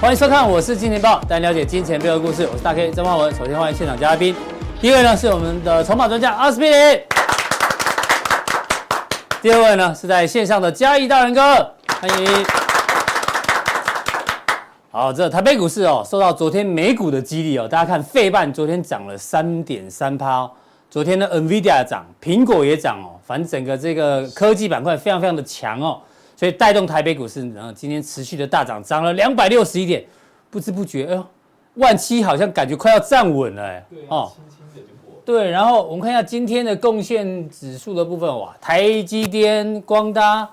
欢迎收看，我是金钱豹，带你了解金钱背后的故事。我是大 K 曾万文。首先欢迎现场嘉宾，第一位呢是我们的筹码专家阿斯匹林，第二位呢是在线上的嘉义大仁哥，欢迎。好，这台北股市哦，受到昨天美股的激励哦，大家看费半昨天涨了三点三趴，昨天的 NVIDIA 涨，苹果也涨哦，反正整个这个科技板块非常非常的强哦。所以带动台北股市，然后今天持续的大涨，涨了两百六十一点，不知不觉，哎呦，万七好像感觉快要站稳了，哎，哦，轻轻的就过。对，然后我们看一下今天的贡献指数的部分，哇，台积电、光大、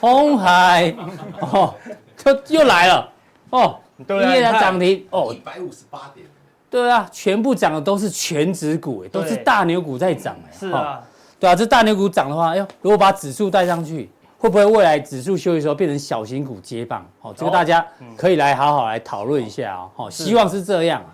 鸿海，哦，就又来了，哦，对啊，一夜的涨停，哦，一百五十八点，对啊，全部涨的都是全值股，哎，都是大牛股在涨，哎，是啊，对啊，这大牛股涨的话，哎呦，如果把指数带上去。会不会未来指数休息的时候变成小型股接棒？哦，这个大家可以来好好来讨论一下哦。哦，希望是这样。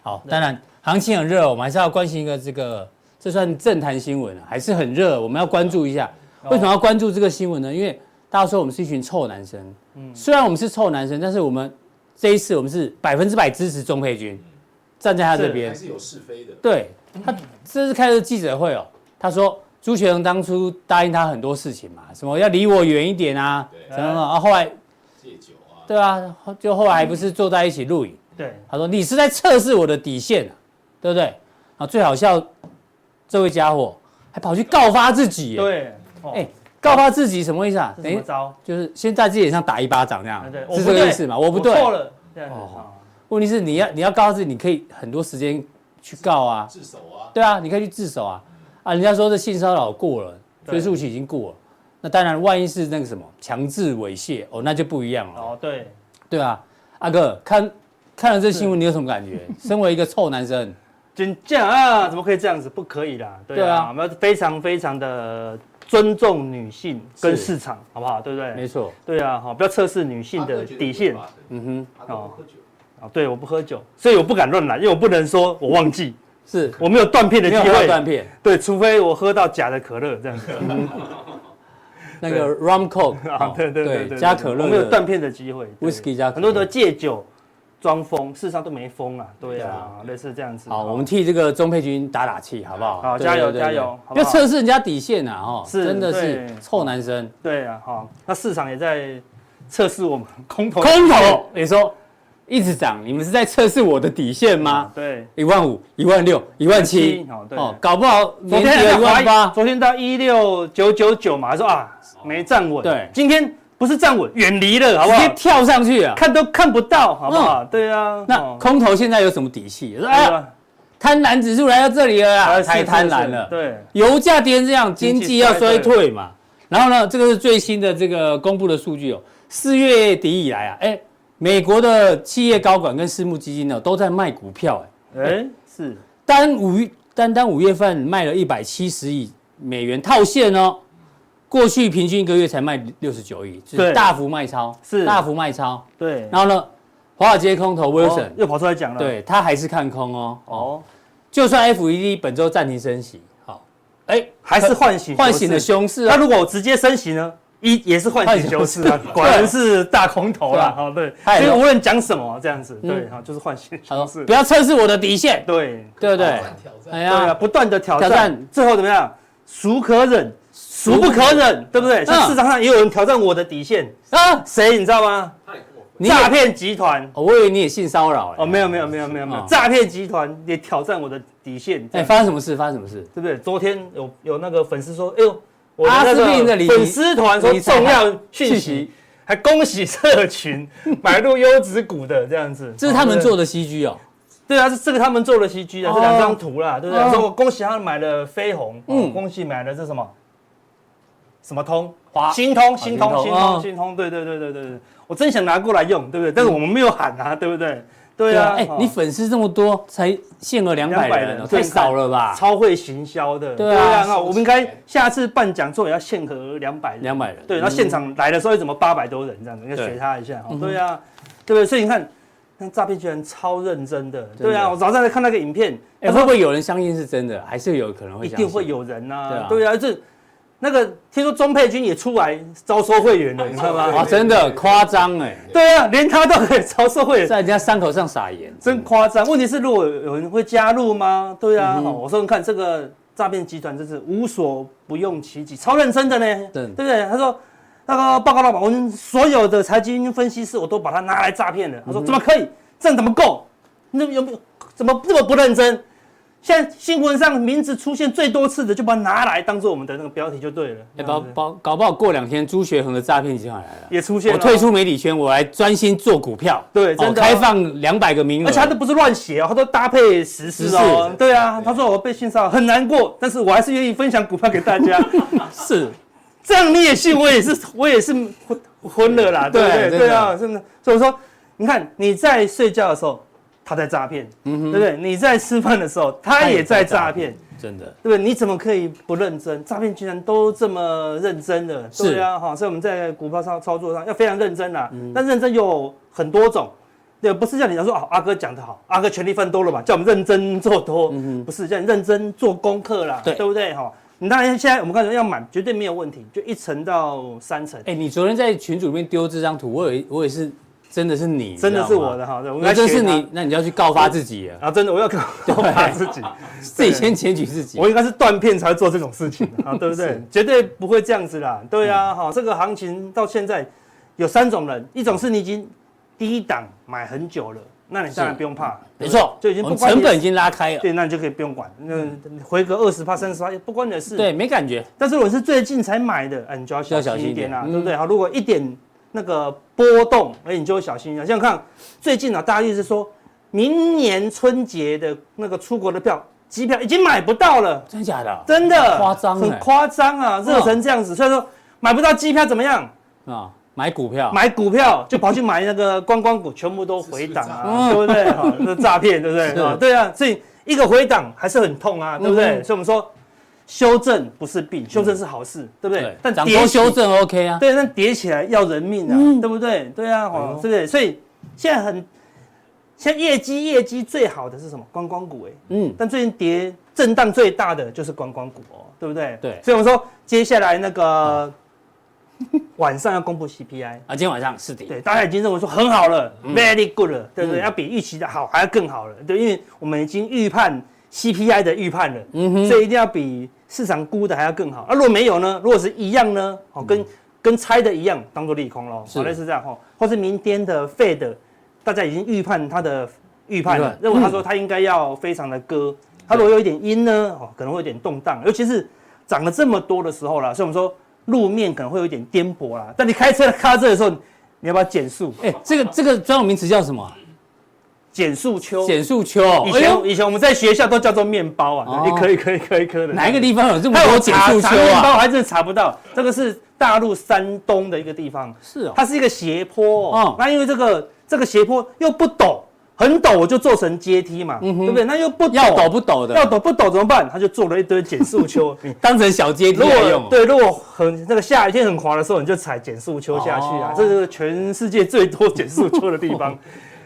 好，当然行情很热，我们还是要关心一个这个，这算政坛新闻啊，还是很热，我们要关注一下。为什么要关注这个新闻呢？因为大家说我们是一群臭男生。嗯。虽然我们是臭男生，但是我们这一次我们是百分之百支持钟佩君，站在他这边。还是有是非的。对，他这是开的记者会哦，他说。朱学恒当初答应他很多事情嘛，什么要离我远一点啊，什么啊，后来戒酒啊，对啊，就后来还不是坐在一起录影，对，他说你是在测试我的底线啊，对不对？啊，最好笑，这位家伙还跑去告发自己，对，哎，告发自己什么意思啊？等么着？就是先在自己脸上打一巴掌这样，是这个意思吗？我不对，错了，哦，问题是你要你要告自己，你可以很多时间去告啊，自首啊，对啊，你可以去自首啊。啊，人家说这性骚扰过了，追诉期已经过了，那当然，万一是那个什么强制猥亵哦，那就不一样了。哦，对，对啊，阿哥看看了这新闻，你有什么感觉？身为一个臭男生，真这样啊？怎么可以这样子？不可以啦！对啊，我们要非常非常的尊重女性跟市场，好不好？对不对？没错。对啊，好，不要测试女性的底线。嗯哼，哦，啊，对，我不喝酒，所以我不敢乱来，因为我不能说我忘记。是。我没有断片的机会，断片，对，除非我喝到假的可乐这样子，那个 rum coke 啊，对对对，加可乐，我没有断片的机会，whisky 加很多都借酒装疯，事实上都没疯啊，对啊，类似这样子。好，我们替这个钟佩君打打气，好不好？好，加油加油，不要测试人家底线啊，哈，是，真的是臭男生。对啊，好，那市场也在测试我们空头，空头，你说。一直涨，你们是在测试我的底线吗？对，一万五、一万六、一万七，哦，搞不好昨天一万八，昨天到一六九九九嘛，说啊没站稳，对，今天不是站稳，远离了，好不好？直接跳上去啊，看都看不到，好不好？对啊，那空头现在有什么底气？说哎呀，贪婪指数来到这里了啊，太贪婪了，对，油价跌成这样，经济要衰退嘛。然后呢，这个是最新的这个公布的数据哦，四月底以来啊，哎。美国的企业高管跟私募基金呢，都在卖股票，哎，哎，是。单五单单五月份卖了一百七十亿美元套现哦，过去平均一个月才卖六十九亿，是大幅卖超，是。大幅卖超，对。然后呢，华尔街空头 Wilson 又跑出来讲了，对他还是看空哦，哦，就算 FED 本周暂停升息，好，哎，还是唤醒唤醒了熊市啊。那如果我直接升息呢？一也是唤醒熊市啊，果然是大空头啦，好对，所以无论讲什么这样子，对，好就是唤醒熊市，不要测试我的底线，对。对不对？哎呀，不断的挑战，最后怎么样？孰可忍，孰不可忍，对不对？像市场上也有人挑战我的底线啊，谁你知道吗？诈骗集团，我以为你也性骚扰哦，没有没有没有没有没有，诈骗集团也挑战我的底线，哎，发生什么事？发生什么事？对不对？昨天有有那个粉丝说，哎呦。阿司匹林的粉丝团说重要讯息，还恭喜社群 买入优质股的这样子，这是他们做的 CG 哦。对啊，是这个他们做的 CG 啊，这两张图啦，对不对？说我恭喜他们买了飞鸿，嗯，恭喜买了这什么？什么通，新通，新通，新通，新通，对对对对对对，我真想拿过来用，对不对？但是我们没有喊啊，对不对？对啊，哎，你粉丝这么多，才限额两百人，太少了吧？超会行销的，对啊，那我们应该下次办讲座也要限额两百人，两百人，对，那现场来的时候怎么八百多人这样子？应该学他一下，对啊，对不对？所以你看，那诈骗居然超认真的，对啊，我早上在看那个影片，哎，会不会有人相信是真的？还是有可能会？一定会有人呐，对啊，这那个听说钟沛君也出来招收会员了，你知道吗？啊，真的夸张哎！对啊，连他都可以招收会员，在人家伤口上撒盐，真夸张。问题是，如果有人会加入吗？对啊，嗯、我说你看这个诈骗集团真是无所不用其极，超认真的呢，对，对不对？他说那个报告老板，我们所有的财经分析师我都把它拿来诈骗了。他说怎么可以？这样怎么够？那有没有怎么这么不认真？现在新闻上名字出现最多次的，就把它拿来当做我们的那个标题就对了。哎，搞搞搞不好过两天朱学恒的诈骗集团来了，也出现了。我退出媒体圈，我来专心做股票。对，真的、哦、开放两百个名额，而且他都不是乱写哦，他都搭配实施哦。对啊，他说我被性骚扰很难过，但是我还是愿意分享股票给大家。是，这样你也信，我也是，我也是昏昏了啦，对不对？对啊，真的。所以说，你看你在睡觉的时候。他在诈骗，嗯哼，对不对？你在吃饭的时候，他也在诈骗，真的，对不对？你怎么可以不认真？诈骗居然都这么认真的，对啊，哈，所以我们在股票操操作上要非常认真啦。但认真有很多种，对，不是像你讲说哦，阿哥讲的好，阿哥全力分多了嘛，叫我们认真做多，嗯不是叫你认真做功课啦，对，对不对？哈，你当然现在我们刚才要买，绝对没有问题，就一层到三层。哎，你昨天在群组里面丢这张图，我以为我也是。真的是你，真的是我的哈，那真是你，那你就要去告发自己啊！真的，我要告 发自己，自己先检举自己。我应该是断片才会做这种事情啊，对不对？绝对不会这样子啦。对啊，哈，这个行情到现在有三种人，一种是你已经低档买很久了，那你当然不用怕，没错，就已经不成本已经拉开了，对，那你就可以不用管，那回个二十趴、三十趴也不关你的事，对，没感觉。但是我是最近才买的，哎，你就要小心一点啦，对不对？好，如果一点。那个波动，哎，你就会小心一下。像看最近啊，大家一直说，明年春节的那个出国的票，机票已经买不到了，真的假的？真的，夸张，很夸张啊，热成这样子。所以说买不到机票怎么样啊？买股票，买股票就跑去买那个观光股，全部都回档啊，对不对？哈，这诈骗，对不对？啊，对啊，所以一个回档还是很痛啊，对不对？所以我们说。修正不是病，修正是好事，对不对？但跌修正 OK 啊，对，但跌起来要人命啊，对不对？对啊，哦，对不对？所以现在很，现在业绩业绩最好的是什么？观光股哎，嗯，但最近跌震荡最大的就是观光股哦，对不对？对，所以我说接下来那个晚上要公布 CPI 啊，今天晚上是的，对，大家已经认为说很好了，very good 了，对不对？要比预期的好，还要更好了，对，因为我们已经预判 CPI 的预判了，嗯哼，所以一定要比。市场估的还要更好，啊，如果没有呢？如果是一样呢？哦，跟跟猜的一样，当做利空喽。好，类似这样哈，或是明天的 Fed，大家已经预判它的预判了，认为他说他应该要非常的割，他如果有一点阴呢，哦，可能会有点动荡，尤其是涨了这么多的时候啦，所以我们说路面可能会有点颠簸啦。但你开车开到这的时候，你要不要减速？哎，这个这个专有名词叫什么？减速丘，减速丘。以前以前我们在学校都叫做面包啊，你可以可以可以可以的。哪一个地方有这么多减速丘啊？面包还真查不到。这个是大陆山东的一个地方，是哦，它是一个斜坡哦。那因为这个这个斜坡又不陡，很陡，我就做成阶梯嘛，对不对？那又不要陡不陡的，要陡不陡怎么办？他就做了一堆减速丘，当成小阶梯来用。对，如果很那个下雨天很滑的时候，你就踩减速丘下去啊。这是全世界最多减速丘的地方。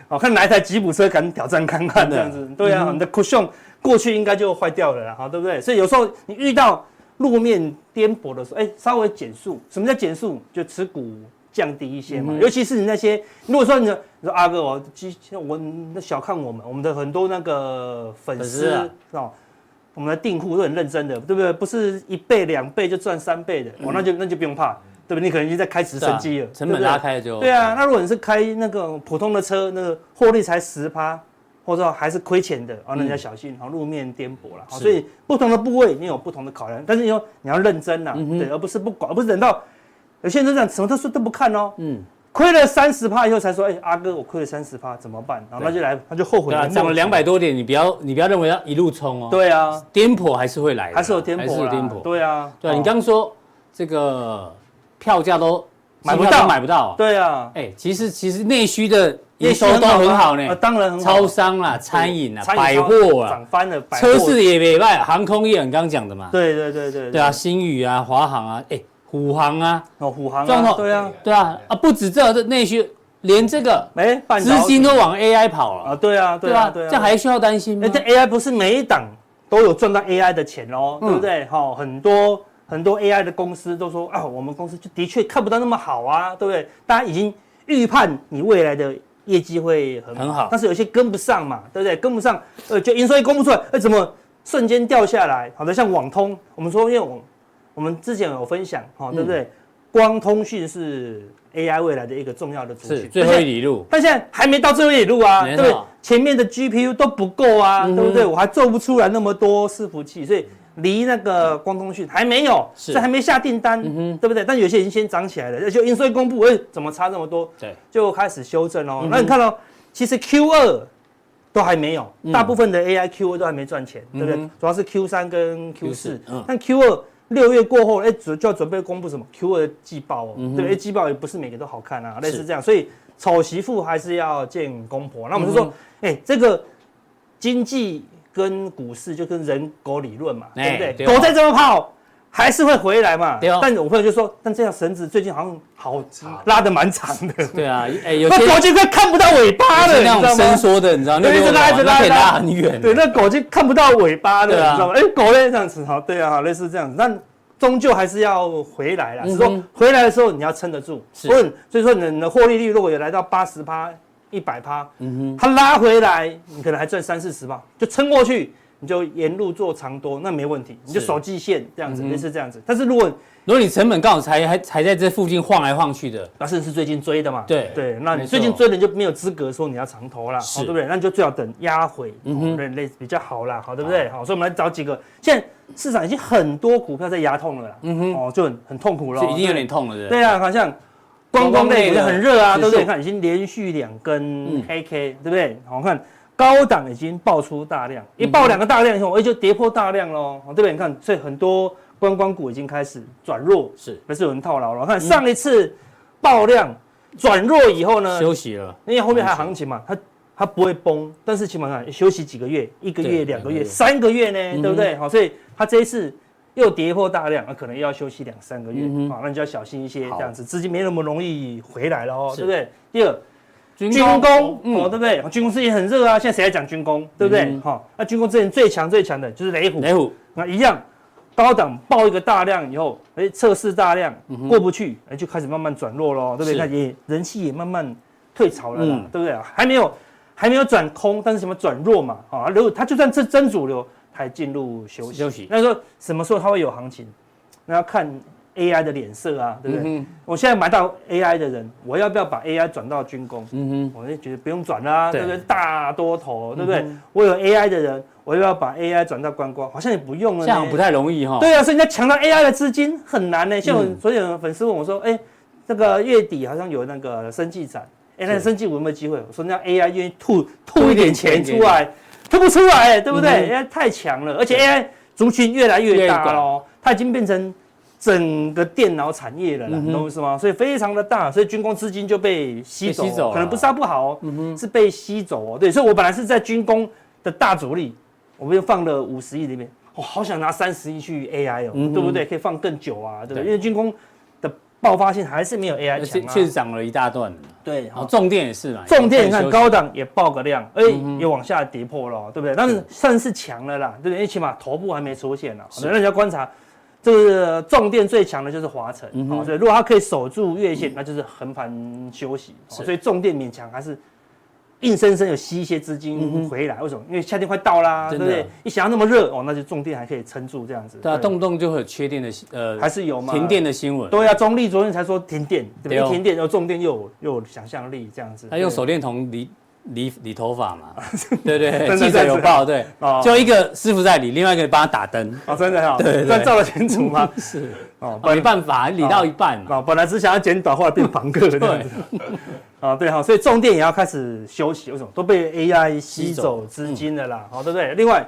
哦，看哪一台吉普车敢挑战看看这样子，对啊，你的 cushion 过去应该就坏掉了啦，哈，对不对？所以有时候你遇到路面颠簸的时候，哎，稍微减速。什么叫减速？就持股降低一些嘛。尤其是你那些，如果说你说，你说阿哥，我我那小看我们，我们的很多那个粉丝哦，我们的订户都很认真的，对不对？不是一倍两倍就赚三倍的，哦，那就那就不用怕。对不对？你可能已经在开直升机了，成本拉开了就。对啊，那如果你是开那个普通的车，那个获利才十趴，或者说还是亏钱的，啊，那你要小心，好，路面颠簸了，所以不同的部位你有不同的考量，但是你要你要认真呐，对，而不是不管，而不是等到有些人都这样，什么都说都不看哦，嗯，亏了三十趴以后才说，哎，阿哥，我亏了三十趴怎么办？然后他就来，他就后悔了。涨了两百多点，你不要你不要认为要一路冲哦。对啊，颠簸还是会来的，还是有颠簸，还是有颠簸。对啊，对啊，你刚刚说这个票价都。买不到，买不到。对啊，哎，其实其实内需的营收都很好呢。当然很，超商啦、餐饮啊、百货啊，涨翻了。车市也没卖，航空业你刚刚讲的嘛。对对对对。对啊，新宇啊、华航啊，哎，虎航啊，哦，虎航。对啊，对啊，啊，不止这这内需，连这个哎，资金都往 AI 跑了啊。对啊，对啊，对啊，这还需要担心吗？这 AI 不是每一档都有赚到 AI 的钱哦，对不对？好，很多。很多 AI 的公司都说啊，我们公司就的确看不到那么好啊，对不对？大家已经预判你未来的业绩会很好，很好，但是有些跟不上嘛，对不对？跟不上，呃，就营收一公布出来，哎，怎么瞬间掉下来？好的，像网通，我们说，因为我我们之前有分享，哈，对不对？嗯、光通讯是 AI 未来的一个重要的族群，最后一里路，但现在还没到最后一里路啊，对不对？前面的 GPU 都不够啊，嗯、对不对？我还做不出来那么多伺服器，所以。离那个光通讯还没有，是还没下订单，嗯、哼对不对？但有些已经先涨起来了，而且营收公布，哎，怎么差这么多？对，就开始修正哦。嗯、那你看到、哦，其实 Q 二都还没有，大部分的 AI Q 二都还没赚钱，嗯、对不对？主要是 Q 三跟 Q 四，嗯、但 Q 二六月过后，哎，准就要准备公布什么 Q 二的季报哦。嗯、哼对，哎，季报也不是每个都好看啊，类似这样，所以丑媳妇还是要见公婆。那我们就说，哎、这个经济。跟股市就跟人狗理论嘛，对不对？对哦、狗再这么跑，还是会回来嘛。哦、但我朋友就说，但这条绳子最近好像好拉得蛮长的。对啊，哎，有些狗就快看不到尾巴了，那种伸缩的，你知道吗？一直拉，一直拉，可以拉很远。对，那狗就看不到尾巴了，啊、你知道吗？哎，狗呢这样子，好，对啊，类似这样子，但终究还是要回来了。只是说回来的时候你要撑得住，是。所以说你的获利率如果有来到八十趴。一百趴，嗯哼，它拉回来，你可能还赚三四十吧，就撑过去，你就沿路做长多，那没问题，你就守季线这样子，类似这样子。但是如果如果你成本刚好才还才在这附近晃来晃去的，那甚至是最近追的嘛？对。对，那你最近追的你就没有资格说你要长投了，好对不对？那你就最好等压回，嗯哼，类类比较好啦，好对不对？好，所以我们来找几个，现在市场已经很多股票在压痛了啦，嗯哼，哦，就很很痛苦了，已经有点痛了，对。对啊，好像。观光类也很热啊，对不对？看已经连续两根黑 K，对不对？好看，高档已经爆出大量，一爆两个大量以后，哎，就跌破大量喽，对不对？你看，所以很多观光股已经开始转弱，是，还是有人套牢了。看上一次爆量转弱以后呢，休息了，因为后面还有行情嘛，它它不会崩，但是起码看休息几个月，一个月、两个月、三个月呢，对不对？好，所以它这一次。又跌破大量，那可能又要休息两三个月，啊，那你就要小心一些，这样子资金没那么容易回来了哦，对不对？第二，军工哦，对不对？军工之前很热啊，现在谁在讲军工，对不对？好，那军工之前最强最强的就是雷虎，雷虎那一样，高档爆一个大量以后，哎，测试大量过不去，哎，就开始慢慢转弱喽，对不对？那也人气也慢慢退潮了啦，对不对？还没有还没有转空，但是什么转弱嘛？啊，如果它就算是真主流。才进入休息，休息。那说什么时候它会有行情？那要看 AI 的脸色啊，对不对？嗯、我现在买到 AI 的人，我要不要把 AI 转到军工？嗯哼，我就觉得不用转啦，对，对不对？大多头，对不对？嗯、我有 AI 的人，我要不要把 AI 转到观光？好像也不用了，这样不太容易哈。对啊，所以你要抢到 AI 的资金很难呢。像我昨天有粉丝问我说：“哎、嗯，这个月底好像有那个生技展，哎，那生技我有没有机会？”我说：“那 AI 愿意吐吐一点钱出来。”吐不出来，对不对因为太强了，而且 AI 族群越来越大喽，它已经变成整个电脑产业了，懂我意思吗？所以非常的大，所以军工资金就被吸走，可能不是它不好，是被吸走哦。对，所以我本来是在军工的大主力，我们又放了五十亿里面，我好想拿三十亿去 AI 哦，对不对？可以放更久啊，对不对？因为军工的。爆发性还是没有 AI 强啊，确实涨了一大段。对，好重电也是嘛，重电你看高档也爆个量，哎，也往下跌破了，对不对？但是算是强了啦，对不对？因为起码头部还没出现呢。那人家观察，这个重电最强的就是华晨，好，所以如果它可以守住月线，那就是横盘休息。所以重电勉强还是。硬生生有吸一些资金回来，为什么？因为夏天快到啦，对不对？一想要那么热哦，那就重电还可以撑住这样子。对啊，动不动就会有缺电的，呃，还是有嘛？停电的新闻。对啊，中立昨天才说停电，对不对？停电，然后重电又有又有想象力这样子。他用手电筒理理理头发嘛？对对，记者有报，对，就一个师傅在理，另外一个帮他打灯。哦，真的哈？对，这照得清楚吗？是哦，没办法，理到一半嘛。本来只想要剪短，后来变庞克这样子。啊，对哈，所以重电也要开始休息，为什么？都被 AI 吸走资金了啦，好，对不对？另外，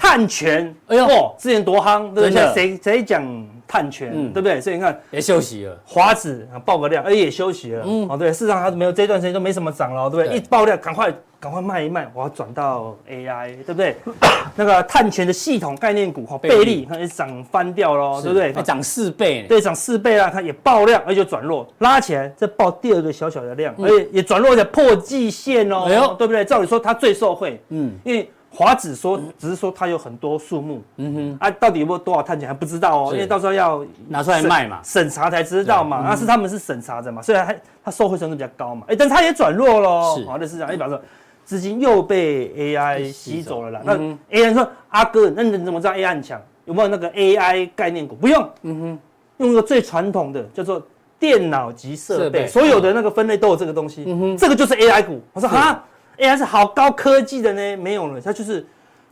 碳权，哎呦，之前多夯，对不对？谁谁讲碳权，对不对？所以你看，也休息了。华子爆个量，哎，也休息了。嗯，哦，对，市场还没有这段时间都没什么涨了，对不对？一爆量，赶快。赶快卖一卖，我要转到 AI，对不对？那个碳权的系统概念股哈，倍利它也涨翻掉喽，对不对？涨四倍，对，涨四倍啦，它也爆量，而且转弱，拉起来再爆第二个小小的量，而且也转弱，而且破季线哦，哎呦，对不对？照理说它最受惠，嗯，因为华指说只是说它有很多数目，嗯哼，啊，到底有没有多少碳权还不知道哦，因为到时候要拿出来卖嘛，审查才知道嘛，那是他们是审查的嘛，虽然它它受惠程度比较高嘛，哎，但它也转弱喽，好的市场，哎，比方说资金又被 AI 吸走了。啦，那 AI 说阿哥，那你怎么知道 AI 很强？有没有那个 AI 概念股？不用，嗯哼，用一个最传统的叫做电脑及设备，所有的那个分类都有这个东西，嗯哼，这个就是 AI 股。我说哈。AI 是好高科技的呢，没有了，它就是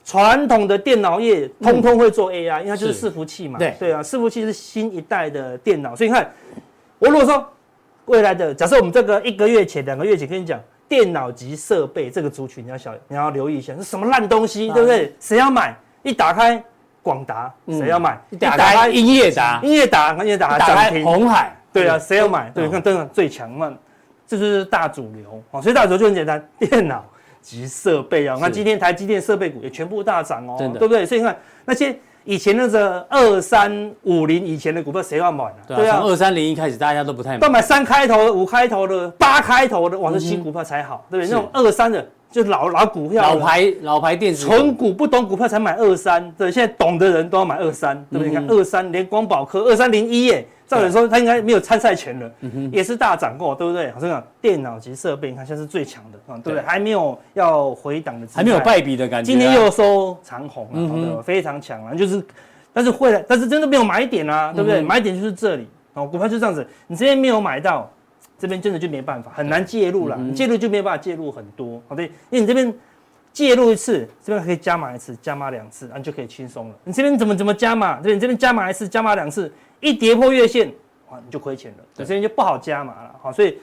传统的电脑业，通通会做 AI，、嗯、因为它就是伺服器嘛。对对啊，伺服器是新一代的电脑，所以你看，我如果说未来的，假设我们这个一个月前、两个月前跟你讲，电脑及设备这个族群，你要小，你要留意一下，是什么烂东西，对不对？谁要买？一打开广达，谁要买？一打开英业达，英业达，英业达，打开红海，对啊，谁要买？对，看灯最强嘛。这就是大主流哦，所以大主流就很简单，电脑及设备啊。那今天台积电设备股也全部大涨哦，对不对？所以你看那些以前那个二三五零以前的股票，谁要买呢？对啊，从二三零一开始，大家都不太买。都买三开头的、五开头的、八开头的，哇，这新股票才好，对不对？那种二三的，就老老股票，老牌老牌电子，纯股不懂股票才买二三。对，现在懂的人都要买二三，对不对？你看二三连光宝科二三零一耶。照理说，他应该没有参赛权了，也是大涨过，对不对？好像电脑及设备，你看现在是最强的，对不对？还没有要回档的，还没有败笔的感觉。今天又收长红了，好的，非常强啊！就是，但是会，但是真的没有买点啊，对不对？买点就是这里哦，股票就这样子，你这边没有买到，这边真的就没办法，很难介入了，你介入就没有办法介入很多，好的，因为你这边介入一次，这边可以加码一次，加码两次，你就可以轻松了。你这边怎么怎么加码？对，你这边加码一次，加码两次。一跌破月线，哇，你就亏钱了，对，所以就不好加码了，好，所以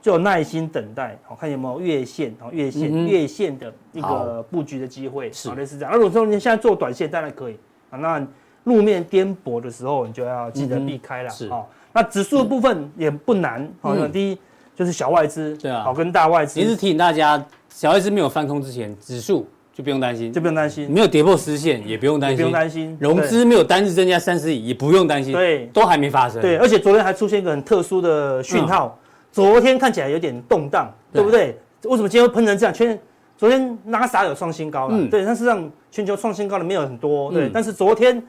就有耐心等待，好，看有没有月线，好，月线、嗯、月线的一个布局的机会，好，类似这样。而如果说你现在做短线，当然可以，啊，那路面颠簸的时候，你就要记得避开了，好、嗯，那指数的部分也不难，好、嗯，第一就是小外资，对啊，好，跟大外资，一直提醒大家，小外资没有翻空之前，指数。就不用担心，就不用担心，没有跌破十线也不用担心，不用担心，融资没有单日增加三十亿也不用担心，对，都还没发生。对，而且昨天还出现一个很特殊的讯号，昨天看起来有点动荡，对不对？为什么今天会喷成这样？全昨天纳斯达克有创新高了，对，但是让全球创新高的没有很多，对，但是昨天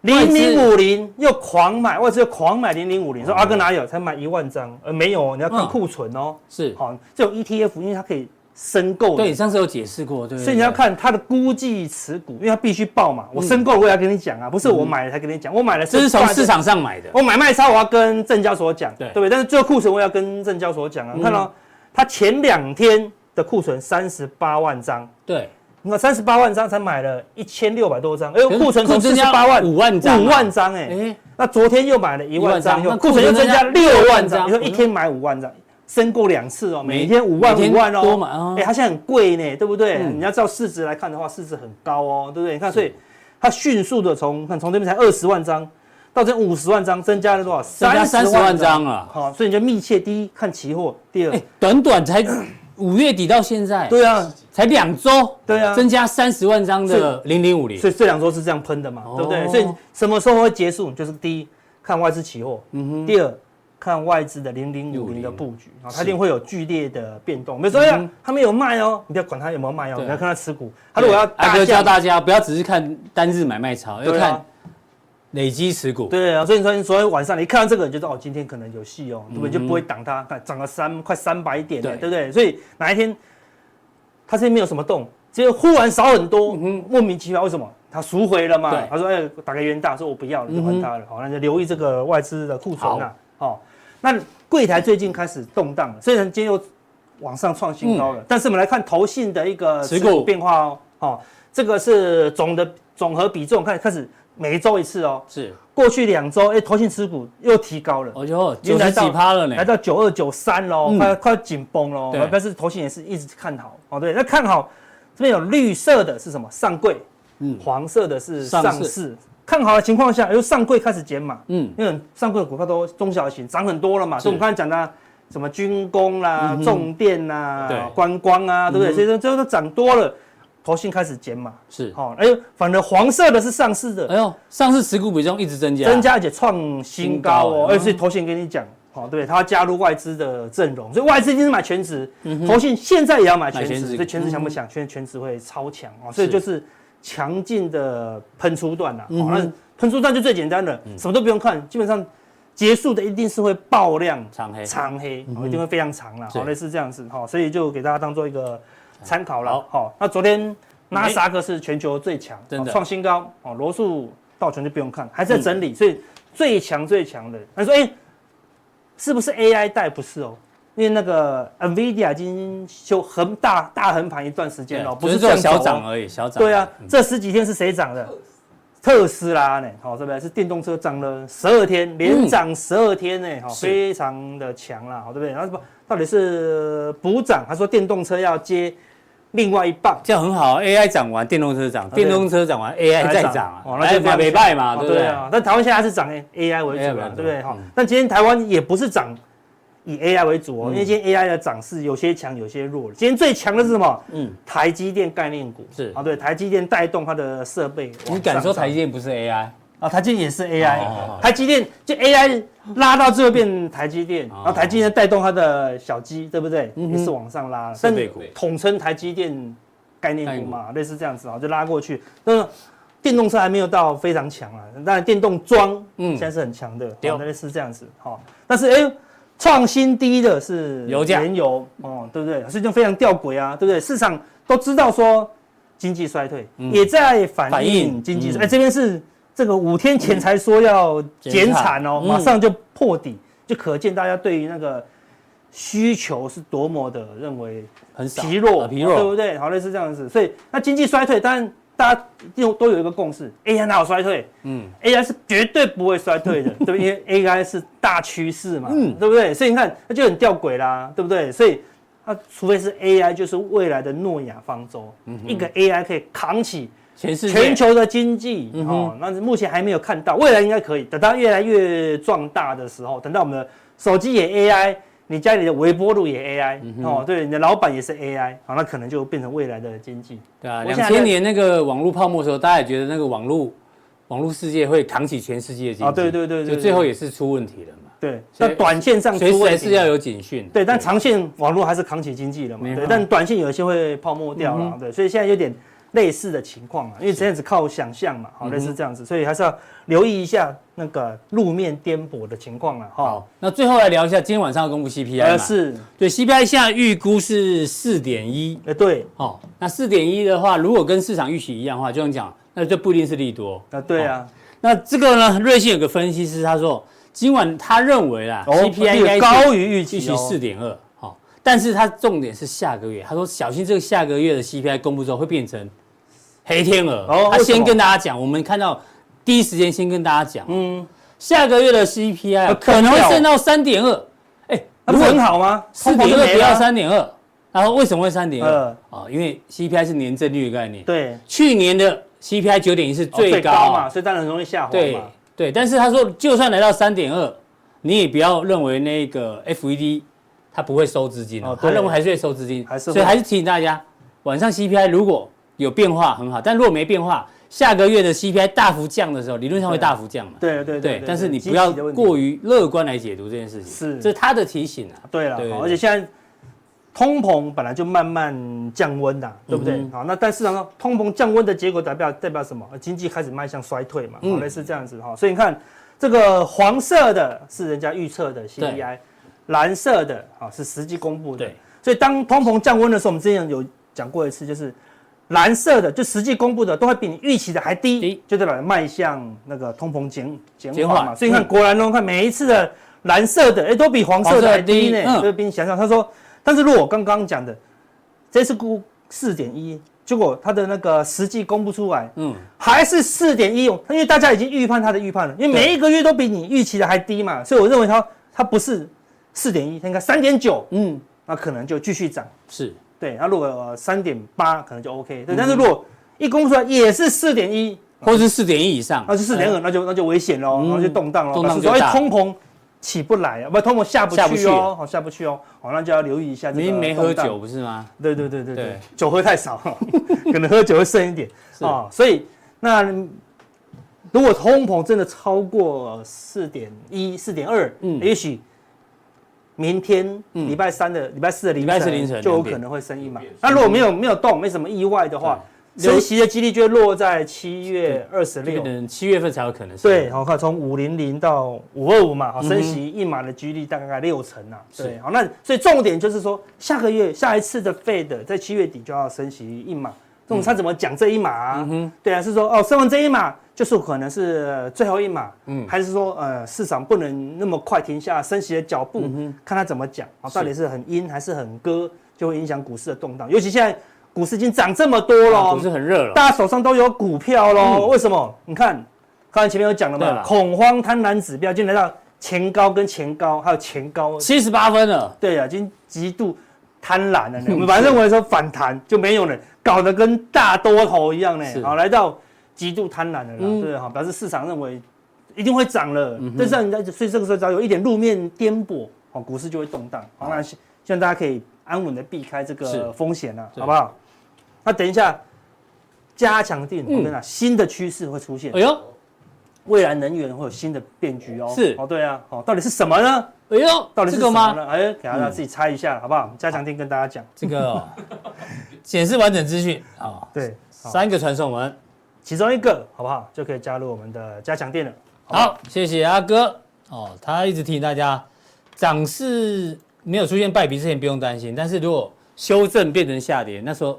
零零五零又狂买，外资又狂买零零五零，说阿哥哪有？才买一万张，呃，没有，你要看库存哦，是，好，这种 ETF，因为它可以。申购对，上次有解释过，对，所以你要看它的估计持股，因为它必须报嘛。我申购我也要跟你讲啊，不是我买了才跟你讲，我买了这是从市场上买的。我买卖差我要跟证交所讲，对对不对？但是最后库存我要跟证交所讲啊。看到它前两天的库存三十八万张，对，那三十八万张才买了一千六百多张，哎呦，库存从四十八万五万张，五万张哎，那昨天又买了一万张，库存又增加六万张，你说一天买五万张。升过两次哦，每天五万五万哦，哎，它现在很贵呢，对不对？你要照市值来看的话，市值很高哦，对不对？你看，所以它迅速的从看从这边才二十万张，到这五十万张，增加了多少？三十万张啊！好，所以你就密切第一看期货，第二，短短才 五月底到现在，对啊，才两周，对啊，增加三十万张的零零五零，所以这两周是这样喷的嘛，对不对？所以什么时候会结束？就是第一看外资期货，嗯哼，第二。看外资的零零五零的布局啊，它一定会有剧烈的变动。比如说呀，他没有卖哦，你不要管它有没有卖哦，你要看它持股。他如果要，还要教大家不要只是看单日买卖潮，要看累积持股。对啊，所以说昨天晚上你看到这个，你就知道哦，今天可能有戏哦，对不对？就不会挡它，涨了三快三百点了，对不对？所以哪一天它这边没有什么动，结果忽然少很多，莫名其妙为什么？他赎回了嘛？他说哎，打个元大，说我不要了，就还他了。好，那就留意这个外资的库存啊。好。那柜台最近开始动荡了，虽然今天又往上创新高了，嗯、但是我们来看投信的一个持股变化哦，好，这个是总的总和比重，看开始每一周一次哦，是。过去两周，哎，投信持股又提高了，哦哟，九十几趴了呢，来到九二九三喽，快快紧绷喽，但是投信也是一直看好，哦对，那看好这边有绿色的是什么？上柜，嗯，黄色的是上市。看好的情况下，又上柜开始减码，嗯，因为上柜的股票都中小型，涨很多了嘛，是。所以我们刚才讲的什么军工啦、重电啦、对。观光啊，对不对？所以说这都涨多了，投信开始减码，是。好，哎呦，反正黄色的是上市的，哎呦，上市持股比重一直增加，增加而且创新高哦，而且投信跟你讲，哦，对，他要加入外资的阵容，所以外资一定是买全值，投信现在也要买全值，所以全值强不强？全全值会超强哦，所以就是强劲的喷出段呐，哦，那喷出段就最简单的，什么都不用看，基本上结束的一定是会爆量长黑，长黑，一定会非常长了，好，类似这样子哈，所以就给大家当做一个参考了，好，那昨天。纳斯达克是全球最强，真的创新高哦。罗素道琼就不用看，还在整理，所以最强最强的。他说：“哎，是不是 AI 带？不是哦，因为那个 NVIDIA 已经修横大大横盘一段时间了，不是这样小涨而已，小涨。对啊，这十几天是谁涨的？特斯拉呢？好，是不是？是电动车涨了十二天，连涨十二天呢？好，非常的强啦，好，对不对？然后到底是补涨？他说电动车要接。”另外一棒这样很好，AI 涨完，电动车涨，电动车涨完，AI 再涨啊，那就没败嘛，对不对啊？但台湾现在是涨 AI 为主，对不对哈？但今天台湾也不是涨以 AI 为主哦，因为今天 AI 的涨势有些强，有些弱。今天最强的是什么？嗯，台积电概念股是啊，对，台积电带动它的设备。你敢说台积电不是 AI？啊，台积电也是 AI，台积电就 AI 拉到最后变台积电，然后台积电带动它的小鸡，对不对？也是往上拉，但统称台积电概念股嘛，类似这样子啊，就拉过去。那电动车还没有到非常强啊，当然电动桩嗯现在是很强的，对，类似这样子哈。但是哎，创新低的是油价，原油哦，对不对？所以就非常吊诡啊，对不对？市场都知道说经济衰退，也在反映经济衰退。哎，这边是。这个五天前才说要减产哦，马上就破底，就可见大家对于那个需求是多么的认为很疲弱，疲弱，对不对？好，类似这样子。所以那经济衰退，当然大家都都有一个共识，AI 哪有衰退？嗯，AI 是绝对不会衰退的，对不对？因为 AI 是大趋势嘛，嗯，对不对？所以你看，那就很吊诡啦，对不对？所以它除非是 AI，就是未来的诺亚方舟，一个 AI 可以扛起。全全球的经济哦，那目前还没有看到，未来应该可以。等到越来越壮大的时候，等到我们的手机也 AI，你家里的微波炉也 AI 哦，对，你的老板也是 AI，好，那可能就变成未来的经济。对啊，两千年那个网络泡沫的时候，大家也觉得那个网络网络世界会扛起全世界的经济啊，对对对，就最后也是出问题了嘛。对，那短线上随时还是要有警讯。对，但长线网络还是扛起经济了嘛。对，但短线有一些会泡沫掉了。对，所以现在有点。类似的情况啊，因为这样子靠想象嘛，好，类似这样子，所以还是要留意一下那个路面颠簸的情况了。好，那最后来聊一下，今天晚上要公布 CPI 是，对，CPI 现在预估是四点一，哎，对，好，那四点一的话，如果跟市场预期一样的话，就这样讲，那就不一定是利多。啊，对啊，那这个呢，瑞信有个分析师他说，今晚他认为啦，CPI 应该高于预期，预期四点二，好，但是他重点是下个月，他说小心这个下个月的 CPI 公布之后会变成。黑天鹅，他先跟大家讲，我们看到第一时间先跟大家讲，嗯，下个月的 CPI 可能会升到三点二，哎，不是很好吗？四点二不要三点二，然后为什么会三点二？啊，因为 CPI 是年增率的概念，对，去年的 CPI 九点一是最高嘛，所以当然容易下滑嘛，对对，但是他说就算来到三点二，你也不要认为那个 FED 他不会收资金，他认为还是会收资金，所以还是提醒大家，晚上 CPI 如果有变化很好，但如果没变化，下个月的 CPI 大幅降的时候，理论上会大幅降嘛？对对对。但是你不要过于乐观来解读这件事情。是，这是他的提醒啊。对了，而且现在通膨本来就慢慢降温呐，对不对？好，那但市场上通膨降温的结果代表代表什么？经济开始迈向衰退嘛？好，类似这样子哈。所以你看，这个黄色的是人家预测的 CPI，蓝色的啊是实际公布的。对。所以当通膨降温的时候，我们之前有讲过一次，就是。蓝色的就实际公布的都会比你预期的还低，就代表迈向那个通膨减减缓嘛。所以你看，果然呢，看每一次的蓝色的，哎，都比黄色的还低呢。就比你想象，他说，但是如果我刚刚讲的，这次估四点一，结果他的那个实际公布出来，嗯，还是四点一，因为大家已经预判他的预判了，因为每一个月都比你预期的还低嘛，所以我认为它它不是四点一，它应该三点九，嗯，那可能就继续涨，是。对，那如果三点八可能就 OK，对，但是如果一公布出来也是四点一，或是四点一以上，那是四点二，那就那就危险喽，然后就动荡了，动荡就大。通膨起不来啊，不，通膨下不去哦，好下不去哦，好，那就要留意一下。你没喝酒不是吗？对对对对对，酒喝太少，可能喝酒会剩一点。啊。所以那如果通膨真的超过四点一、四点二，嗯，也许明天礼拜三的礼拜四的凌晨就有可能会升一码。那如果没有没有动，没什么意外的话。升息的几率就会落在七月二十六，七月份才有可能。对，好，看从五零零到五二五嘛，好，升息一码的几率大概六成呐。对，好，那所以重点就是说，下个月下一次的 Fed 在七月底就要升息一码，这种他怎么讲这一码啊？对啊，是说哦，升完这一码就是可能是最后一码，嗯，还是说呃市场不能那么快停下升息的脚步，看他怎么讲啊？到底是很阴还是很割，就会影响股市的动荡，尤其现在。股市已经涨这么多了，股市很热了，大家手上都有股票喽。为什么？你看，刚才前面有讲了嘛，恐慌贪婪指标已经来到前高跟前高，还有前高七十八分了。对呀，已经极度贪婪了。我们本来认为说反弹就没有了，搞得跟大多头一样呢。好，来到极度贪婪了，对哈，表示市场认为一定会涨了。但是人家所以这个时候只要有一点路面颠簸，好，股市就会动荡。好，那希望大家可以安稳的避开这个风险了，好不好？那等一下，加强定，我跟你讲，新的趋势会出现。哎呦，未来能源会有新的变局哦。是哦，对啊，哦，到底是什么呢？哎呦，到底是什么呢？哎，给大家自己猜一下，好不好？加强錠跟大家讲这个，显示完整资讯啊。对，三个传送门，其中一个好不好？就可以加入我们的加强店了。好，谢谢阿哥哦，他一直提醒大家，涨势没有出现败笔之前不用担心，但是如果修正变成下跌，那时候。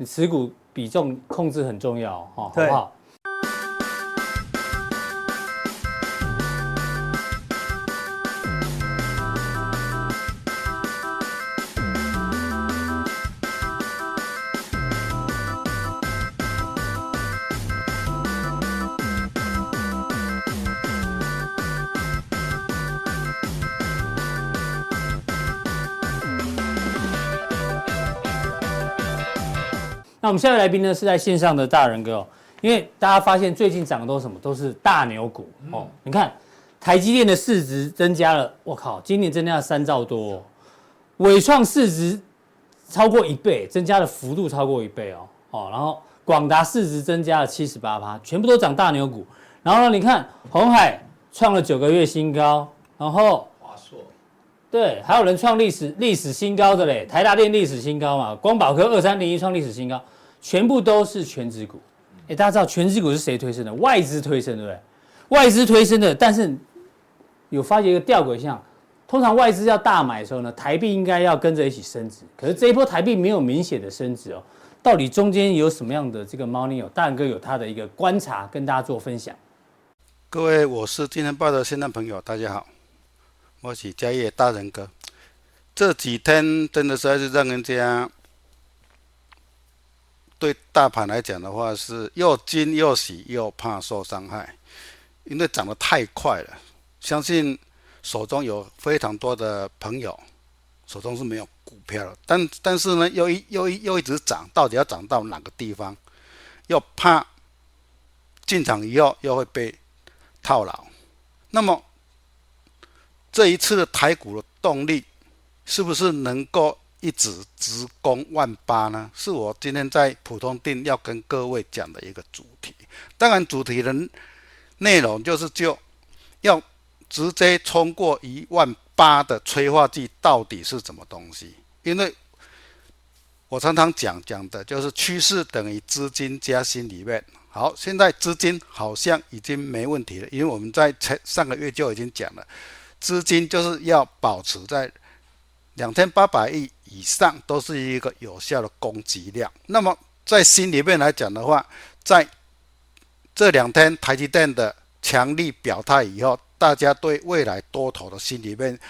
你持股比重控制很重要，哈，好不好？那我们下位来宾呢是在线上的大人哥哦，因为大家发现最近涨的都是什么？都是大牛股哦。你看台积电的市值增加了，我靠，今年增加了三兆多，伟创市值超过一倍，增加的幅度超过一倍哦哦。然后广达市值增加了七十八趴，全部都涨大牛股。然后呢，你看红海创了九个月新高，然后对，还有人创历史历史新高的嘞，台达电历史新高嘛，光宝科二三零一创历史新高。全部都是权值股，哎，大家知道权值股是谁推升的？外资推升，对不对？外资推升的，但是有发觉一个吊诡现象，通常外资要大买的时候呢，台币应该要跟着一起升值，可是这一波台币没有明显的升值哦，到底中间有什么样的这个猫腻？哦，大哥有他的一个观察，跟大家做分享。各位，我是金钱豹的现场朋友，大家好，我是嘉业大仁哥。这几天真的实在是让人家。对大盘来讲的话，是又惊又喜又怕受伤害，因为涨得太快了。相信手中有非常多的朋友手中是没有股票了，但但是呢，又一又一又一直涨，到底要涨到哪个地方？又怕进场以后又会被套牢。那么这一次的台股的动力是不是能够？一直直攻万八呢，是我今天在普通錠要跟各位讲的一个主题。当然，主题的内容就是就要直接冲过一万八的催化剂到底是什么东西？因为我常常讲讲的就是趋势等于资金加心里面。好，现在资金好像已经没问题了，因为我们在前上个月就已经讲了，资金就是要保持在两千八百亿。以上都是一个有效的供给量。那么在心里面来讲的话，在这两天台积电的强力表态以后，大家对未来多头的心里面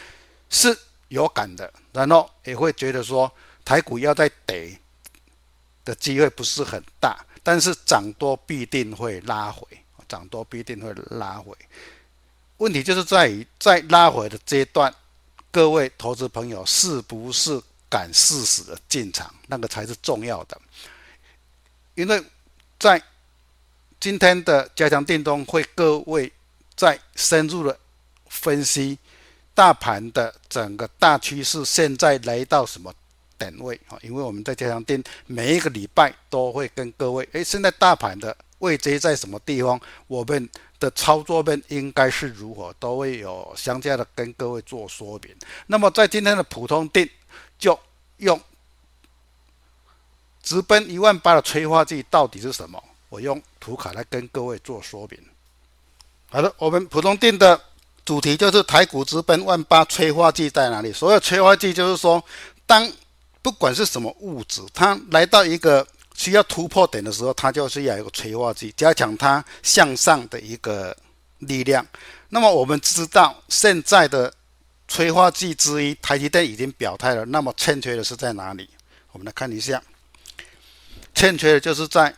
是有感的，然后也会觉得说台股要再跌的机会不是很大，但是涨多必定会拉回，涨多必定会拉回。问题就是在于在拉回的阶段，各位投资朋友是不是？敢适时的进场，那个才是重要的。因为在今天的加强电中，会各位在深入的分析大盘的整个大趋势，现在来到什么点位啊？因为我们在加强錠每一个礼拜都会跟各位，诶，现在大盘的位置在什么地方，我们的操作面应该是如何，都会有详加的跟各位做说明。那么在今天的普通定，就用直奔一万八的催化剂到底是什么？我用图卡来跟各位做说明。好的，我们普通定的主题就是台股直奔万八，催化剂在哪里？所有催化剂就是说，当不管是什么物质，它来到一个需要突破点的时候，它就是要一个催化剂，加强它向上的一个力量。那么我们知道现在的催化剂之一，台积电已经表态了。那么欠缺的是在哪里？我们来看一下，欠缺的就是在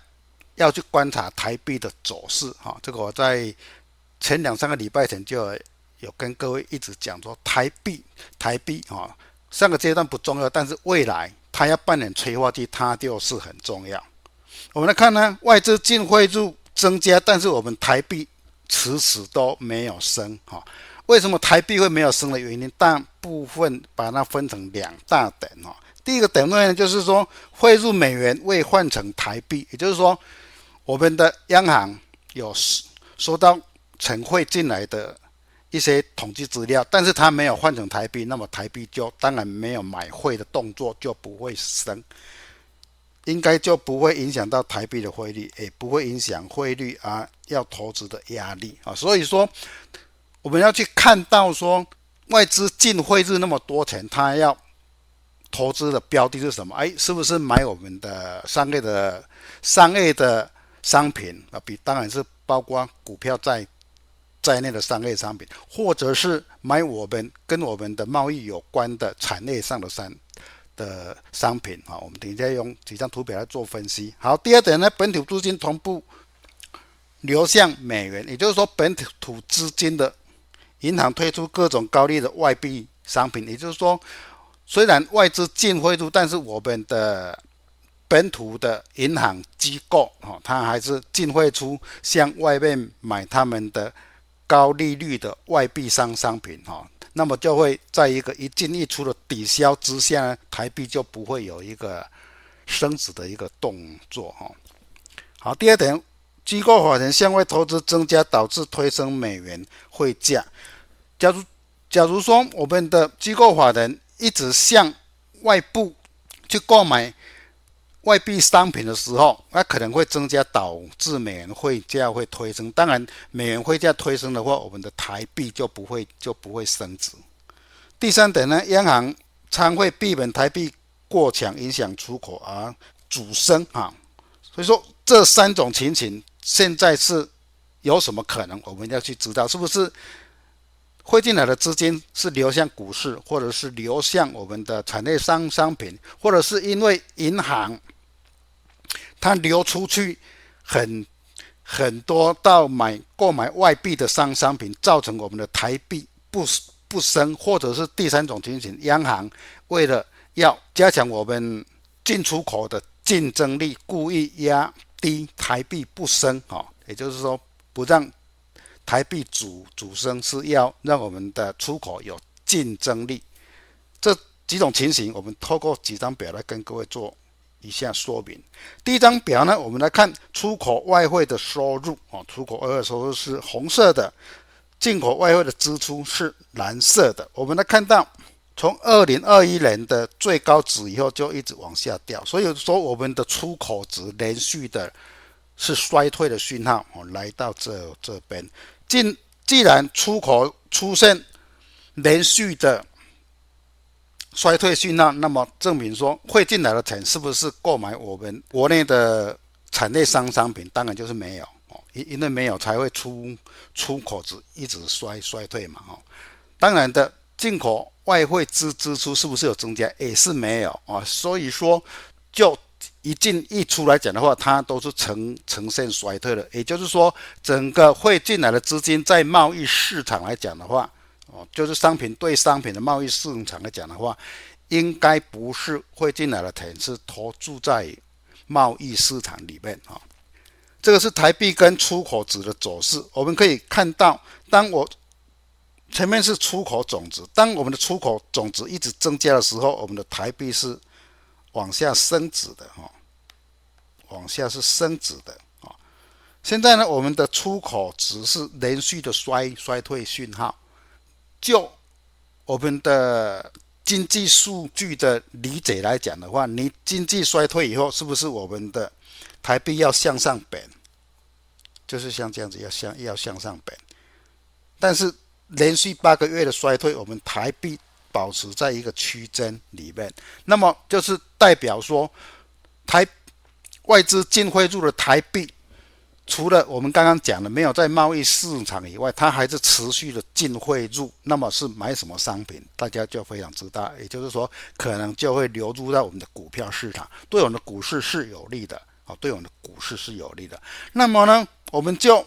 要去观察台币的走势。哈，这个我在前两三个礼拜前就有跟各位一直讲说，台币，台币，哈。上个阶段不重要，但是未来它要扮演催化剂，它就是很重要。我们来看呢，外资净汇入增加，但是我们台币迟迟都没有升哈。为什么台币会没有升的原因？大部分把它分成两大点哈。第一个点呢，就是说汇入美元未换成台币，也就是说我们的央行有收到呈汇进来的。一些统计资料，但是它没有换成台币，那么台币就当然没有买汇的动作，就不会升，应该就不会影响到台币的汇率，也不会影响汇率啊要投资的压力啊。所以说，我们要去看到说外资进汇入那么多钱，它要投资的标的是什么？哎，是不是买我们的商业的商业的商品啊？比当然是包括股票在。在内的商业商品，或者是买我们跟我们的贸易有关的产业上的商的商品啊，我们等一下用几张图表来做分析。好，第二点呢，本土资金同步流向美元，也就是说，本土资金的银行推出各种高利的外币商品，也就是说，虽然外资净汇入，但是我们的本土的银行机构啊，它还是净汇出向外面买他们的。高利率的外币商商品哈，那么就会在一个一进一出的抵消之下呢，台币就不会有一个升值的一个动作哈。好，第二点，机构法人向外投资增加，导致推升美元汇价。假如假如说我们的机构法人一直向外部去购买。外币商品的时候，那可能会增加，导致美元汇价会推升。当然，美元汇价推升的话，我们的台币就不会就不会升值。第三点呢，央行参会避免台币过强影响出口而主升啊。所以说，这三种情形现在是有什么可能？我们要去知道，是不是汇进来的资金是流向股市，或者是流向我们的产业商商品，或者是因为银行。它流出去很很多到买购买外币的商商品，造成我们的台币不不升，或者是第三种情形，央行为了要加强我们进出口的竞争力，故意压低台币不升，哈，也就是说不让台币主主升，是要让我们的出口有竞争力。这几种情形，我们透过几张表来跟各位做。以下说明，第一张表呢，我们来看出口外汇的收入啊，出口外汇收入是红色的，进口外汇的支出是蓝色的。我们来看到，从二零二一年的最高值以后就一直往下掉，所以说我们的出口值连续的是衰退的讯号。我来到这这边，既既然出口出现连续的。衰退讯号，那么证明说汇进来的钱是不是购买我们国内的产业商商品？当然就是没有哦，因因为没有才会出出口值一直衰衰退嘛哦。当然的，进口外汇支支出是不是有增加？也是没有啊。所以说，就一进一出来讲的话，它都是呈呈现衰退的。也就是说，整个汇进来的资金在贸易市场来讲的话。哦，就是商品对商品的贸易市场来讲的话，应该不是汇进来的钱是投注在贸易市场里面啊。这个是台币跟出口值的走势，我们可以看到，当我前面是出口总值，当我们的出口总值一直增加的时候，我们的台币是往下升值的哈，往下是升值的啊。现在呢，我们的出口只是连续的衰衰退讯号。就我们的经济数据的理解来讲的话，你经济衰退以后，是不是我们的台币要向上贬？就是像这样子，要向要向上贬。但是连续八个月的衰退，我们台币保持在一个区间里面，那么就是代表说，台外资净汇入的台币。除了我们刚刚讲的没有在贸易市场以外，它还是持续的净汇入。那么是买什么商品，大家就非常知道。也就是说，可能就会流入到我们的股票市场，对我们的股市是有利的啊，对我们的股市是有利的。那么呢，我们就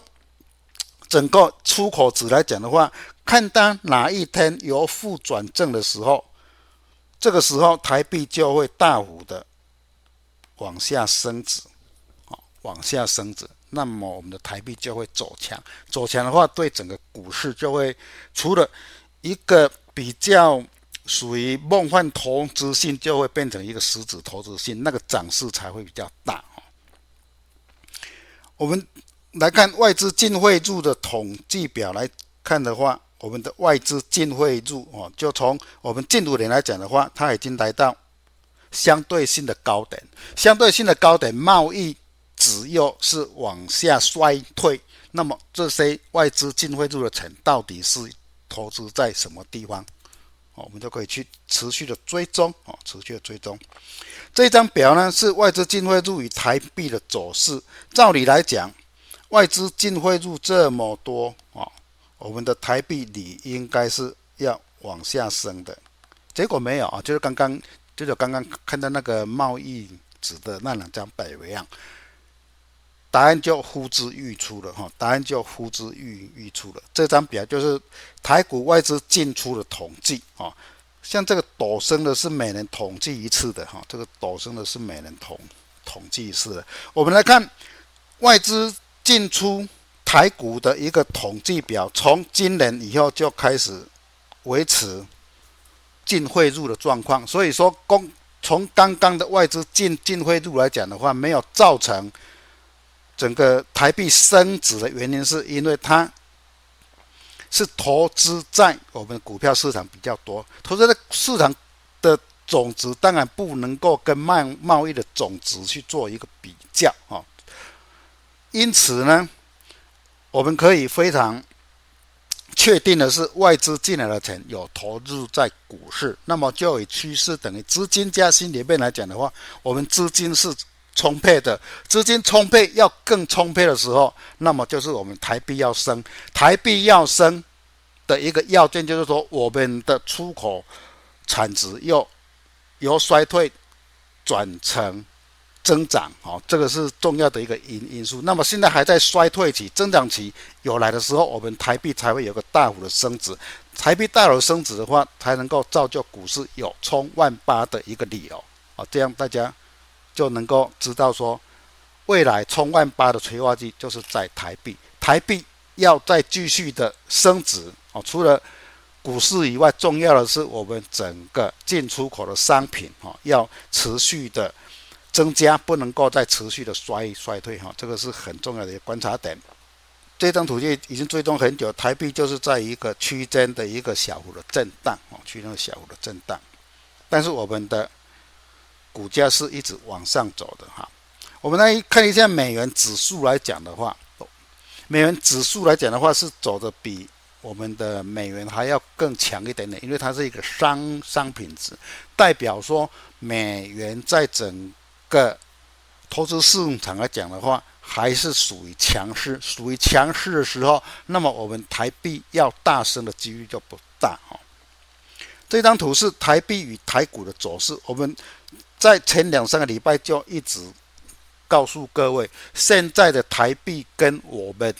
整个出口值来讲的话，看当哪一天由负转正的时候，这个时候台币就会大幅的往下升值，啊，往下升值。那么我们的台币就会走强，走强的话，对整个股市就会除了一个比较属于梦幻投资性，就会变成一个实质投资性，那个涨势才会比较大哦。我们来看外资净汇入的统计表来看的话，我们的外资净汇入哦，就从我们近五年来讲的话，它已经来到相对性的高点，相对性的高点，贸易。只要是往下衰退，那么这些外资净汇入的钱到底是投资在什么地方？我们就可以去持续的追踪哦，持续的追踪。这张表呢是外资净汇入与台币的走势。照理来讲，外资净汇入这么多啊，我们的台币理应该是要往下升的，结果没有啊，就是刚刚就是刚刚看到那个贸易指的那两张表一样。答案就呼之欲出了哈，答案就呼之欲欲出了。这张表就是台股外资进出的统计啊，像这个陡升的是每年统计一次的哈，这个陡升的是每年统统计一次的。我们来看外资进出台股的一个统计表，从今年以后就开始维持净汇入的状况。所以说，公从刚刚的外资净净汇入来讲的话，没有造成。整个台币升值的原因，是因为它是投资在我们股票市场比较多，投资在市场的总值当然不能够跟贸贸易的总值去做一个比较啊。因此呢，我们可以非常确定的是，外资进来的钱有投入在股市，那么就以趋势等于资金加薪里面来讲的话，我们资金是。充沛的资金充沛，要更充沛的时候，那么就是我们台币要升，台币要升的一个要件就是说，我们的出口产值又由衰退转成增长，哦，这个是重要的一个因因素。那么现在还在衰退期，增长期有来的时候，我们台币才会有个大幅的升值。台币大幅升值的话，才能够造就股市有冲万八的一个理由啊，这样大家。就能够知道说，未来冲万八的催化剂就是在台币，台币要再继续的升值哦。除了股市以外，重要的是我们整个进出口的商品哈，要持续的增加，不能够再持续的衰衰退哈。这个是很重要的一个观察点。这张图就已经追踪很久，台币就是在一个区间的一个小幅的震荡哦，区间的小幅的震荡，但是我们的。股价是一直往上走的哈，我们来看一下美元指数来讲的话，美元指数来讲的话是走的比我们的美元还要更强一点点，因为它是一个商商品值，代表说美元在整个投资市场来讲的话，还是属于强势，属于强势的时候，那么我们台币要大升的几率就不大哈。这张图是台币与台股的走势，我们。在前两三个礼拜就一直告诉各位，现在的台币跟我们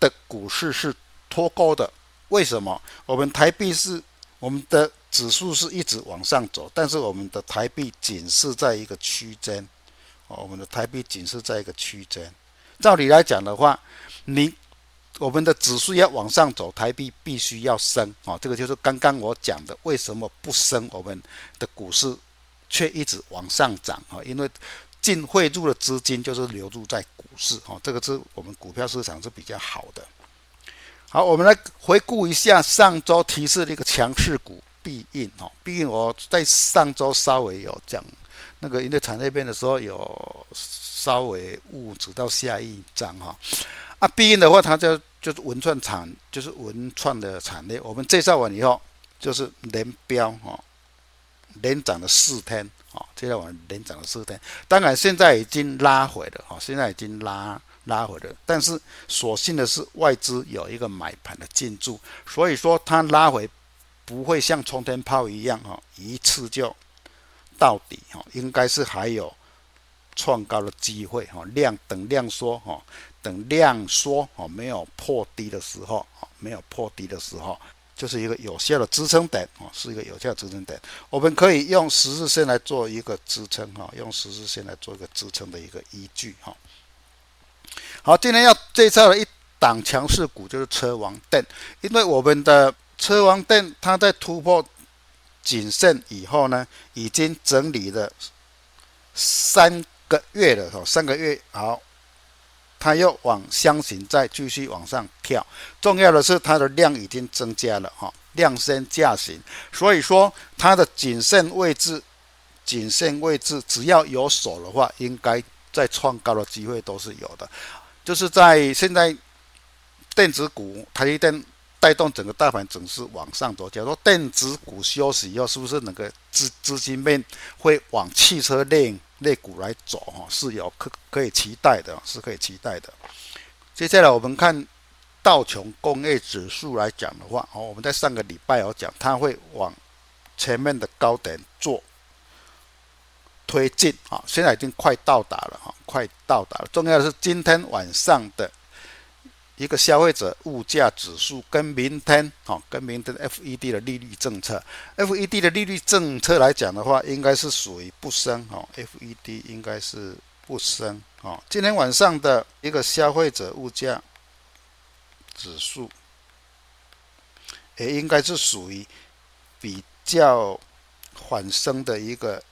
的股市是脱钩的。为什么？我们台币是我们的指数是一直往上走，但是我们的台币仅是在一个区间。哦，我们的台币仅是在一个区间。照理来讲的话，你我们的指数要往上走，台币必须要升。哦，这个就是刚刚我讲的，为什么不升？我们的股市。却一直往上涨啊！因为净汇入的资金就是流入在股市，哈，这个是我们股票市场是比较好的。好，我们来回顾一下上周提示的一个强势股必应，哈，必应我在上周稍微有讲那个因为产业链的时候有稍微误指到下一章，哈，啊，必应的话它就就是文创产，就是文创的产业，我们介绍完以后就是连标，哈。连涨了四天，啊，接下来连涨了四天，当然现在已经拉回了，哈，现在已经拉拉回了，但是所幸的是外资有一个买盘的进驻，所以说它拉回不会像冲天炮一样，哈，一次就到底，哈，应该是还有创高的机会，哈，量等量缩，哈，等量缩，哈，没有破低的时候，哈，没有破低的时候。就是一个有效的支撑点啊，是一个有效支撑点。我们可以用十日线来做一个支撑哈，用十日线来做一个支撑的一个依据哈。好，今天要介绍的一档强势股就是车王电，因为我们的车王电它在突破颈线以后呢，已经整理了三个月了哈，三个月好。它又往箱型再继续往上跳，重要的是它的量已经增加了哈，量先价行，所以说它的谨慎位置，谨慎位置只要有手的话，应该再创高的机会都是有的，就是在现在电子股台积电带动整个大盘总是往上走，假如说电子股休息以后，是不是那个资资金面会往汽车链？类股来走哈，是有可可以期待的，是可以期待的。接下来我们看道琼工业指数来讲的话，哦，我们在上个礼拜有讲，它会往前面的高点做推进啊，现在已经快到达了哈，快到达了。重要的是今天晚上的。一个消费者物价指数跟明天，哈，跟明天 FED 的利率政策，FED 的利率政策来讲的话，应该是属于不升，哈，FED 应该是不升，哈。今天晚上的一个消费者物价指数，也应该是属于比较缓升的一个。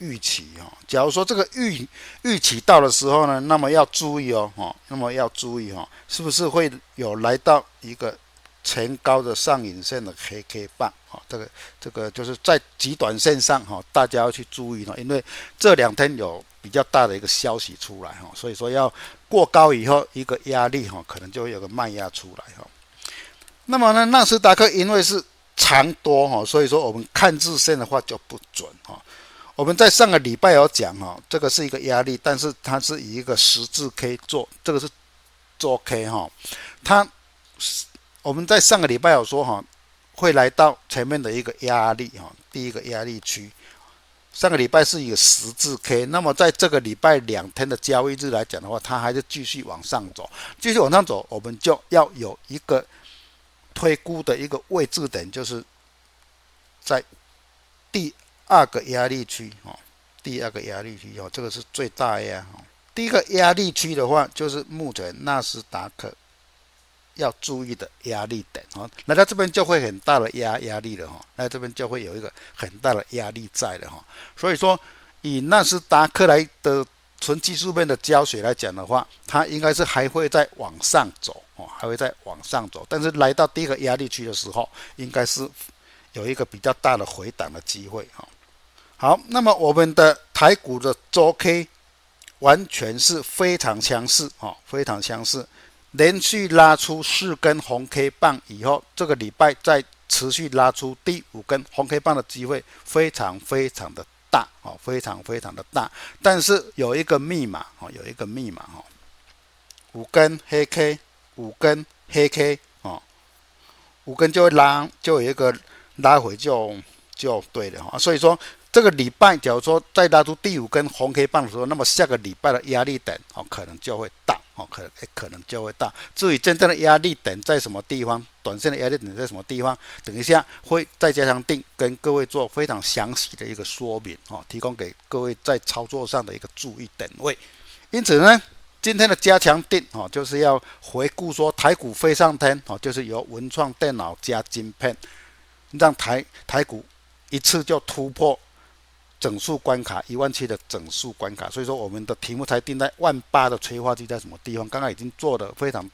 预期哈，假如说这个预预期到的时候呢，那么要注意哦，哈，那么要注意哈，是不是会有来到一个前高的上影线的黑 K 棒？哈，这个这个就是在极短线上哈，大家要去注意了，因为这两天有比较大的一个消息出来哈，所以说要过高以后一个压力哈，可能就会有个卖压出来哈。那么呢，纳斯达克因为是长多哈，所以说我们看日线的话就不准哈。我们在上个礼拜有讲哈，这个是一个压力，但是它是以一个十字 K 做，这个是做 K 哈，它我们在上个礼拜有说哈，会来到前面的一个压力哈，第一个压力区。上个礼拜是一个十字 K，那么在这个礼拜两天的交易日来讲的话，它还是继续往上走，继续往上走，我们就要有一个推估的一个位置点，就是在第。二个压力区哦，第二个压力区哦，这个是最大压哦。第一个压力区的话，就是目前纳斯达克要注意的压力点哦。来到这边就会很大的压压力了哈，来这边就会有一个很大的压力在了哈。所以说，以纳斯达克来的纯技术面的胶水来讲的话，它应该是还会再往上走哦，还会再往上走。但是来到第一个压力区的时候，应该是有一个比较大的回档的机会哈。好，那么我们的台股的周 K 完全是非常强势啊，非常强势，连续拉出四根红 K 棒以后，这个礼拜再持续拉出第五根红 K 棒的机会非常非常的大啊，非常非常的大。但是有一个密码啊，有一个密码哈，五根黑 K，五根黑 K 啊，五根就会拉，就有一个拉回就就对了哈，所以说。这个礼拜，假如说再拉出第五根红 K 棒的时候，那么下个礼拜的压力点哦，可能就会大哦，可能可能就会大。至于真正的压力点在什么地方，短线的压力点在什么地方，等一下会再加强定跟各位做非常详细的一个说明哦，提供给各位在操作上的一个注意点位。因此呢，今天的加强定哦，就是要回顾说台股飞上天哦，就是由文创电脑加晶片，让台台股一次就突破。整数关卡，一万七的整数关卡，所以说我们的题目才定在万八的催化剂在什么地方，刚刚已经做了非常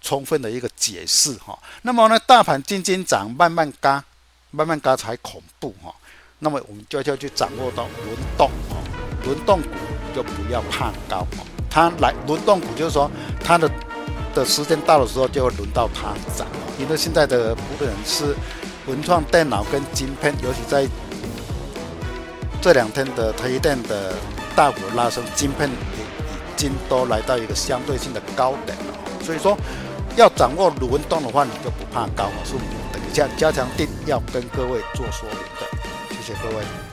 充分的一个解释哈。那么呢，大盘渐渐涨，慢慢嘎，慢慢嘎才恐怖哈。那么我们就要去掌握到轮动哈，轮动股就不要怕高哈，它来轮动股就是说它的的时间到的时候就会轮到它涨，因为现在的不论是文创电脑跟晶片，尤其在这两天的台电的大幅拉升，金片已经都来到一个相对性的高点了。所以说，要掌握轮动的话，你就不怕高了。是我们等一下加强定要跟各位做说明的。谢谢各位。